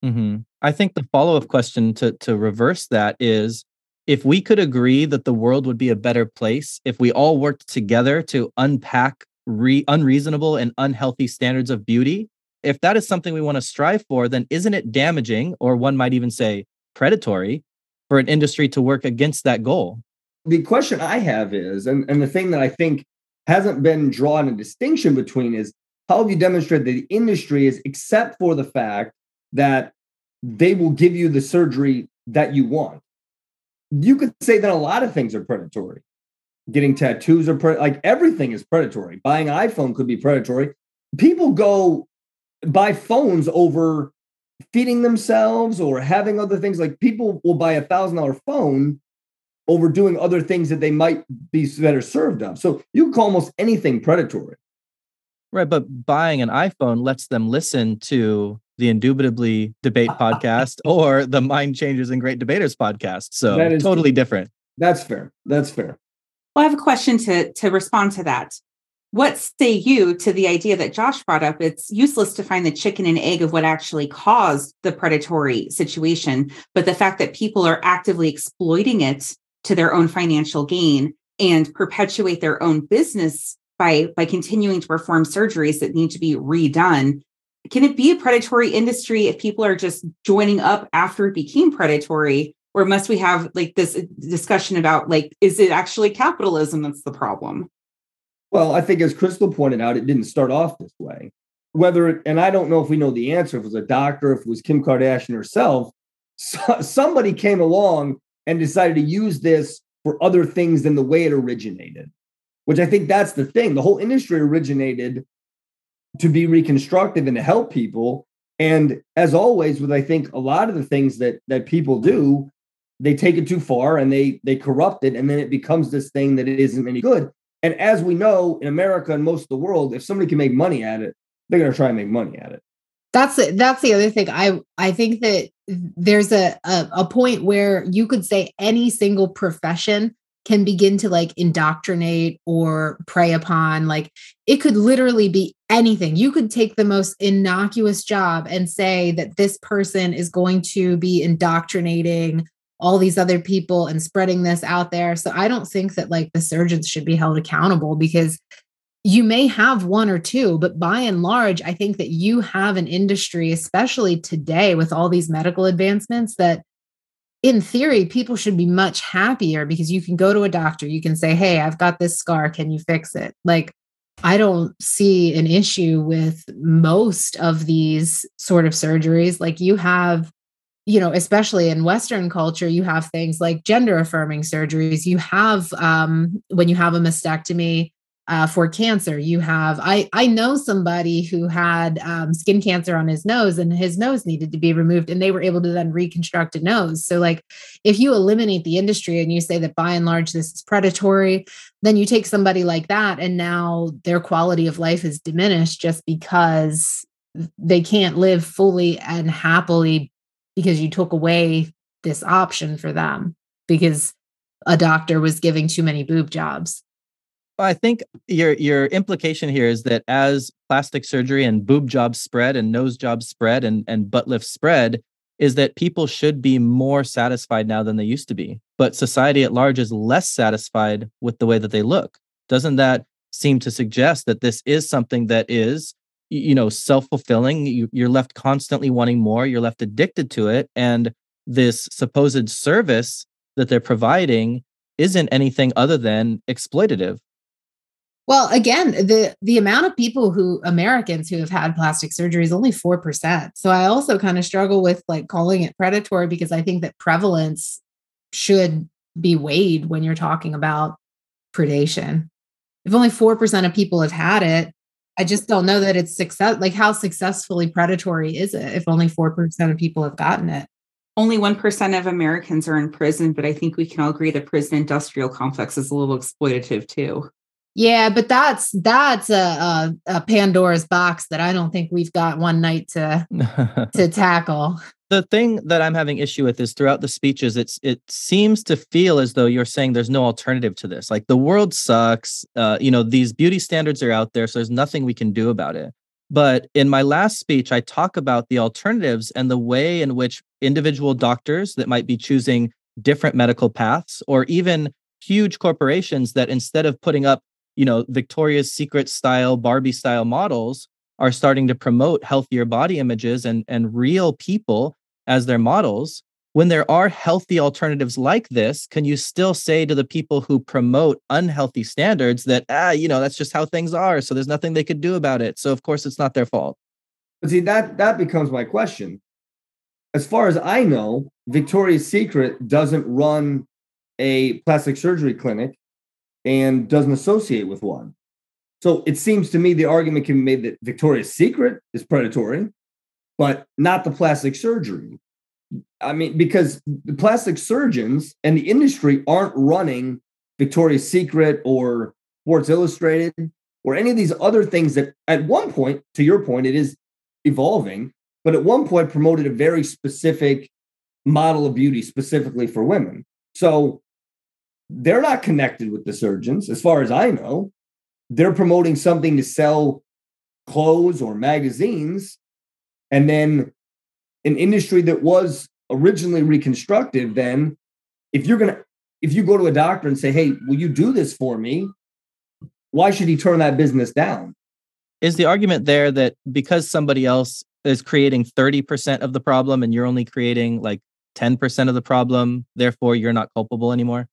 Mm-hmm. I think the follow up question to, to reverse that is if we could agree that the world would be a better place if we all worked together to unpack re- unreasonable and unhealthy standards of beauty, if that is something we want to strive for, then isn't it damaging, or one might even say predatory, for an industry to work against that goal? The question I have is, and, and the thing that I think hasn't been drawn a distinction between is how have you demonstrated that the industry is, except for the fact that they will give you the surgery that you want? You could say that a lot of things are predatory. Getting tattoos are pre- like everything is predatory. Buying iPhone could be predatory. People go buy phones over feeding themselves or having other things. Like people will buy a thousand dollar phone over doing other things that they might be better served of. So you can call almost anything predatory. Right. But buying an iPhone lets them listen to the Indubitably Debate podcast or the Mind Changers and Great Debaters podcast. So that is totally different. That's fair. That's fair. Well, I have a question to to respond to that. What say you to the idea that Josh brought up? It's useless to find the chicken and egg of what actually caused the predatory situation, but the fact that people are actively exploiting it to their own financial gain and perpetuate their own business by by continuing to perform surgeries that need to be redone. Can it be a predatory industry if people are just joining up after it became predatory? Or must we have like this discussion about like is it actually capitalism that's the problem well, I think as Crystal pointed out, it didn't start off this way. Whether, it, and I don't know if we know the answer, if it was a doctor, if it was Kim Kardashian herself, so, somebody came along and decided to use this for other things than the way it originated, which I think that's the thing. The whole industry originated to be reconstructive and to help people. And as always, with I think a lot of the things that that people do, they take it too far and they they corrupt it, and then it becomes this thing that it isn't any good. And as we know in America and most of the world, if somebody can make money at it, they're going to try and make money at it. That's it. That's the other thing. I I think that there's a, a a point where you could say any single profession can begin to like indoctrinate or prey upon like it could literally be anything you could take the most innocuous job and say that this person is going to be indoctrinating all these other people and spreading this out there. So I don't think that like the surgeons should be held accountable because you may have one or two, but by and large, I think that you have an industry, especially today with all these medical advancements, that in theory, people should be much happier because you can go to a doctor, you can say, Hey, I've got this scar. Can you fix it? Like, I don't see an issue with most of these sort of surgeries. Like, you have you know, especially in Western culture, you have things like gender affirming surgeries. You have, um, when you have a mastectomy uh, for cancer, you have, I, I know somebody who had um, skin cancer on his nose and his nose needed to be removed and they were able to then reconstruct a nose. So, like, if you eliminate the industry and you say that by and large this is predatory, then you take somebody like that and now their quality of life is diminished just because they can't live fully and happily because you took away this option for them because a doctor was giving too many boob jobs. I think your your implication here is that as plastic surgery and boob jobs spread and nose jobs spread and, and butt lifts spread, is that people should be more satisfied now than they used to be. But society at large is less satisfied with the way that they look. Doesn't that seem to suggest that this is something that is you know self-fulfilling you, you're left constantly wanting more you're left addicted to it and this supposed service that they're providing isn't anything other than exploitative well, again, the the amount of people who Americans who have had plastic surgery is only 4%. So I also kind of struggle with like calling it predatory because I think that prevalence should be weighed when you're talking about predation. If only 4% of people have had it, I just don't know that it's success like how successfully predatory is it if only 4% of people have gotten it? Only 1% of Americans are in prison, but I think we can all agree the prison industrial complex is a little exploitative too. Yeah, but that's that's a, a, a, Pandora's box that I don't think we've got one night to to tackle. The thing that I'm having issue with is throughout the speeches, it's it seems to feel as though you're saying there's no alternative to this. Like the world sucks. Uh, you know, these beauty standards are out there, so there's nothing we can do about it. But in my last speech, I talk about the alternatives and the way in which individual doctors that might be choosing different medical paths, or even huge corporations that instead of putting up you know, Victoria's Secret style, Barbie style models are starting to promote healthier body images and, and real people as their models. When there are healthy alternatives like this, can you still say to the people who promote unhealthy standards that, ah, you know, that's just how things are. So there's nothing they could do about it. So of course it's not their fault. But see, that that becomes my question. As far as I know, Victoria's Secret doesn't run a plastic surgery clinic and doesn't associate with one. So it seems to me the argument can be made that Victoria's Secret is predatory, but not the plastic surgery. I mean, because the plastic surgeons and the industry aren't running Victoria's Secret or Sports Illustrated or any of these other things that at one point, to your point, it is evolving, but at one point promoted a very specific model of beauty specifically for women. So they're not connected with the surgeons, as far as I know. They're promoting something to sell clothes or magazines. And then an industry that was originally reconstructed, then if you're going to, if you go to a doctor and say, hey, will you do this for me? Why should he turn that business down? Is the argument there that because somebody else is creating 30% of the problem and you're only creating like 10% of the problem, therefore you're not culpable anymore?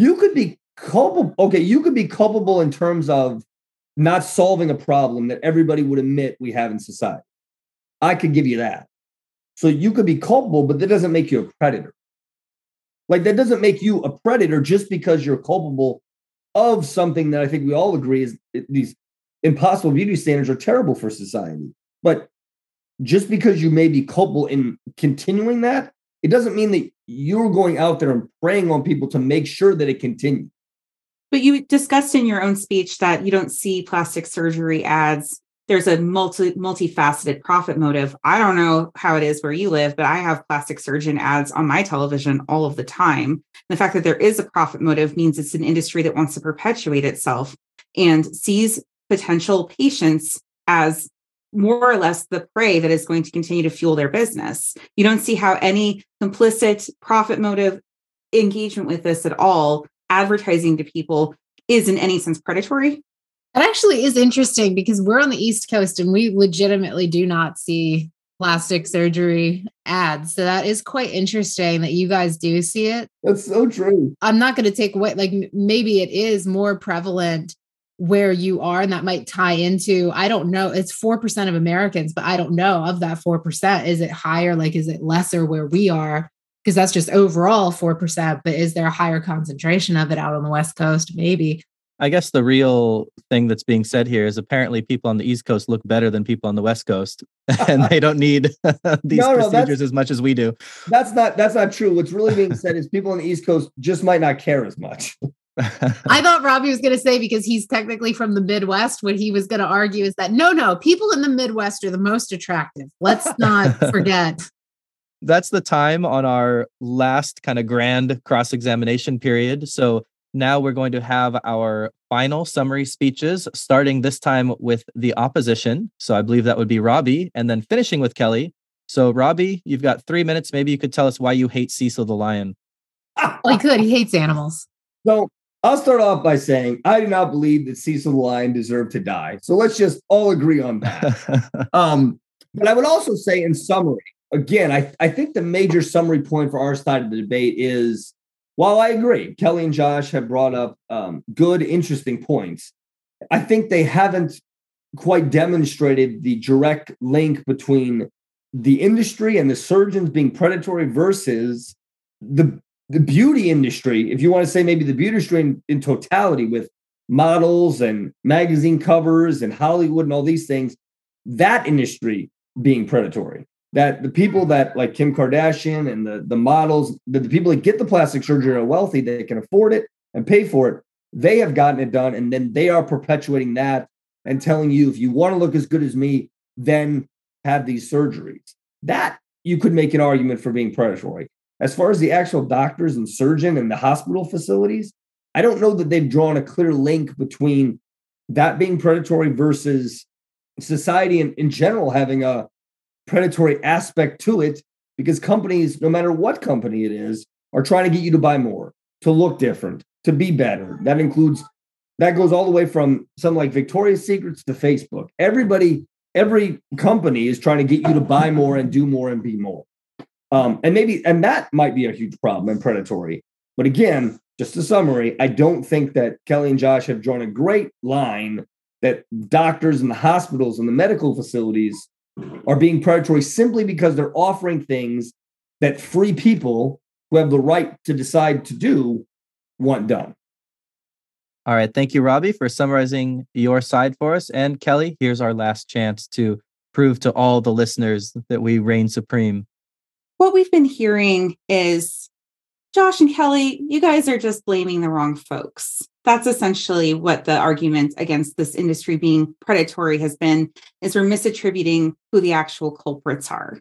you could be culpable. Okay, you could be culpable in terms of not solving a problem that everybody would admit we have in society. I could give you that. So you could be culpable, but that doesn't make you a predator. Like that doesn't make you a predator just because you're culpable of something that I think we all agree is these impossible beauty standards are terrible for society. But just because you may be culpable in continuing that, it doesn't mean that you're going out there and preying on people to make sure that it continues. But you discussed in your own speech that you don't see plastic surgery ads. There's a multi multifaceted profit motive. I don't know how it is where you live, but I have plastic surgeon ads on my television all of the time. And the fact that there is a profit motive means it's an industry that wants to perpetuate itself and sees potential patients as more or less the prey that is going to continue to fuel their business. You don't see how any complicit profit motive engagement with this at all, advertising to people, is in any sense predatory. That actually is interesting because we're on the East Coast and we legitimately do not see plastic surgery ads. So that is quite interesting that you guys do see it. That's so true. I'm not going to take away, like, maybe it is more prevalent where you are and that might tie into i don't know it's 4% of americans but i don't know of that 4% is it higher like is it lesser where we are because that's just overall 4% but is there a higher concentration of it out on the west coast maybe i guess the real thing that's being said here is apparently people on the east coast look better than people on the west coast and they don't need these no, no, procedures as much as we do that's not that's not true what's really being said is people on the east coast just might not care as much I thought Robbie was going to say because he's technically from the Midwest. What he was going to argue is that no, no, people in the Midwest are the most attractive. Let's not forget. That's the time on our last kind of grand cross examination period. So now we're going to have our final summary speeches, starting this time with the opposition. So I believe that would be Robbie, and then finishing with Kelly. So, Robbie, you've got three minutes. Maybe you could tell us why you hate Cecil the lion. Oh, he could. He hates animals. So I'll start off by saying I do not believe that Cecil the Lion deserved to die. So let's just all agree on that. um, but I would also say, in summary, again, I, I think the major summary point for our side of the debate is while I agree, Kelly and Josh have brought up um, good, interesting points, I think they haven't quite demonstrated the direct link between the industry and the surgeons being predatory versus the the beauty industry, if you want to say maybe the beauty industry in, in totality with models and magazine covers and Hollywood and all these things, that industry being predatory. That the people that like Kim Kardashian and the, the models, the, the people that get the plastic surgery are wealthy, they can afford it and pay for it. They have gotten it done. And then they are perpetuating that and telling you if you want to look as good as me, then have these surgeries. That you could make an argument for being predatory. As far as the actual doctors and surgeon and the hospital facilities, I don't know that they've drawn a clear link between that being predatory versus society in, in general having a predatory aspect to it because companies, no matter what company it is, are trying to get you to buy more, to look different, to be better. That includes that goes all the way from something like Victoria's Secrets to Facebook. Everybody, every company is trying to get you to buy more and do more and be more. Um, and maybe, and that might be a huge problem and predatory. But again, just a summary, I don't think that Kelly and Josh have drawn a great line that doctors and the hospitals and the medical facilities are being predatory simply because they're offering things that free people who have the right to decide to do want done. All right. Thank you, Robbie, for summarizing your side for us. And Kelly, here's our last chance to prove to all the listeners that we reign supreme what we've been hearing is Josh and Kelly, you guys are just blaming the wrong folks. That's essentially what the argument against this industry being predatory has been is we're misattributing who the actual culprits are.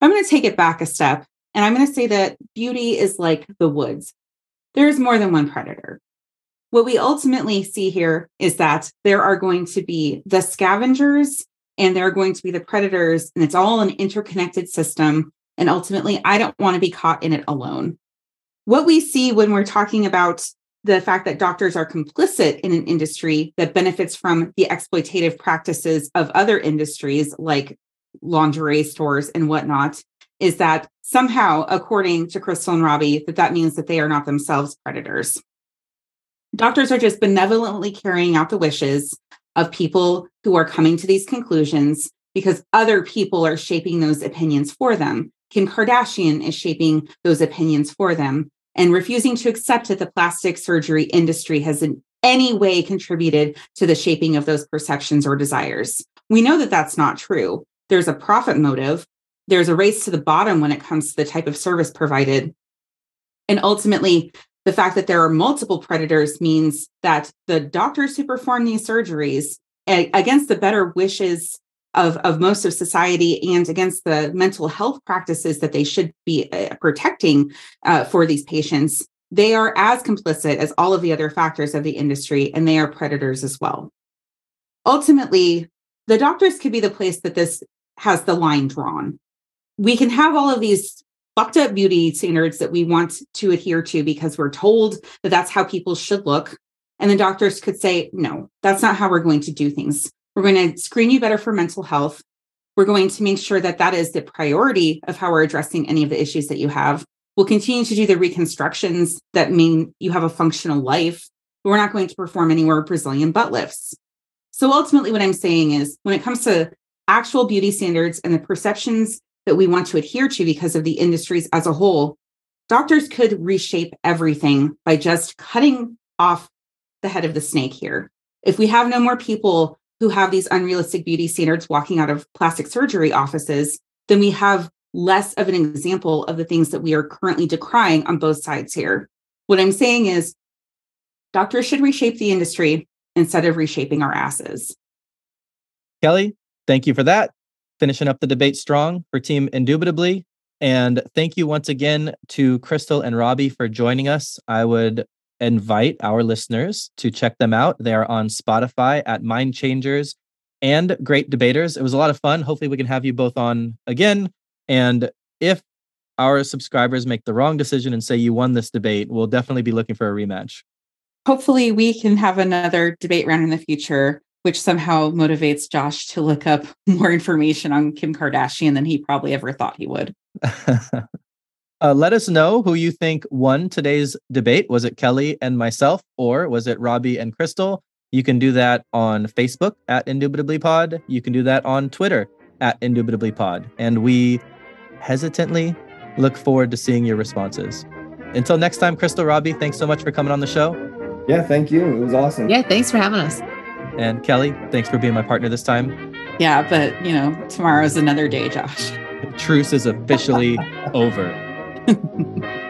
I'm going to take it back a step and I'm going to say that beauty is like the woods. There's more than one predator. What we ultimately see here is that there are going to be the scavengers and there are going to be the predators, and it's all an interconnected system and ultimately, I don't want to be caught in it alone. What we see when we're talking about the fact that doctors are complicit in an industry that benefits from the exploitative practices of other industries like lingerie stores and whatnot is that somehow according to crystal and robbie that that means that they are not themselves predators. Doctors are just benevolently carrying out the wishes of people who are coming to these conclusions because other people are shaping those opinions for them. Kim Kardashian is shaping those opinions for them and refusing to accept that the plastic surgery industry has in any way contributed to the shaping of those perceptions or desires. We know that that's not true. There's a profit motive, there's a race to the bottom when it comes to the type of service provided. And ultimately, the fact that there are multiple predators means that the doctors who perform these surgeries against the better wishes of, of most of society and against the mental health practices that they should be uh, protecting uh, for these patients, they are as complicit as all of the other factors of the industry, and they are predators as well. Ultimately, the doctors could be the place that this has the line drawn. We can have all of these fucked up beauty standards that we want to adhere to because we're told that that's how people should look. And the doctors could say, no, that's not how we're going to do things. We're going to screen you better for mental health. We're going to make sure that that is the priority of how we're addressing any of the issues that you have. We'll continue to do the reconstructions that mean you have a functional life. But we're not going to perform any more Brazilian butt lifts. So ultimately, what I'm saying is when it comes to actual beauty standards and the perceptions that we want to adhere to because of the industries as a whole, doctors could reshape everything by just cutting off the head of the snake here. If we have no more people who have these unrealistic beauty standards walking out of plastic surgery offices, then we have less of an example of the things that we are currently decrying on both sides here. What I'm saying is, doctors should reshape the industry instead of reshaping our asses. Kelly, thank you for that. Finishing up the debate strong for Team Indubitably. And thank you once again to Crystal and Robbie for joining us. I would invite our listeners to check them out. They are on Spotify at Mind Changers and Great Debaters. It was a lot of fun. Hopefully, we can have you both on again. And if our subscribers make the wrong decision and say you won this debate, we'll definitely be looking for a rematch. hopefully we can have another debate round in the future which somehow motivates Josh to look up more information on Kim Kardashian than he probably ever thought he would. uh, let us know who you think won today's debate. Was it Kelly and myself, or was it Robbie and Crystal? You can do that on Facebook at Indubitably Pod. You can do that on Twitter at Indubitably Pod. And we hesitantly look forward to seeing your responses. Until next time, Crystal Robbie, thanks so much for coming on the show. Yeah, thank you. It was awesome. Yeah, thanks for having us. And Kelly, thanks for being my partner this time. Yeah, but you know, tomorrow is another day, Josh. Truce is officially over. Ha ha ha.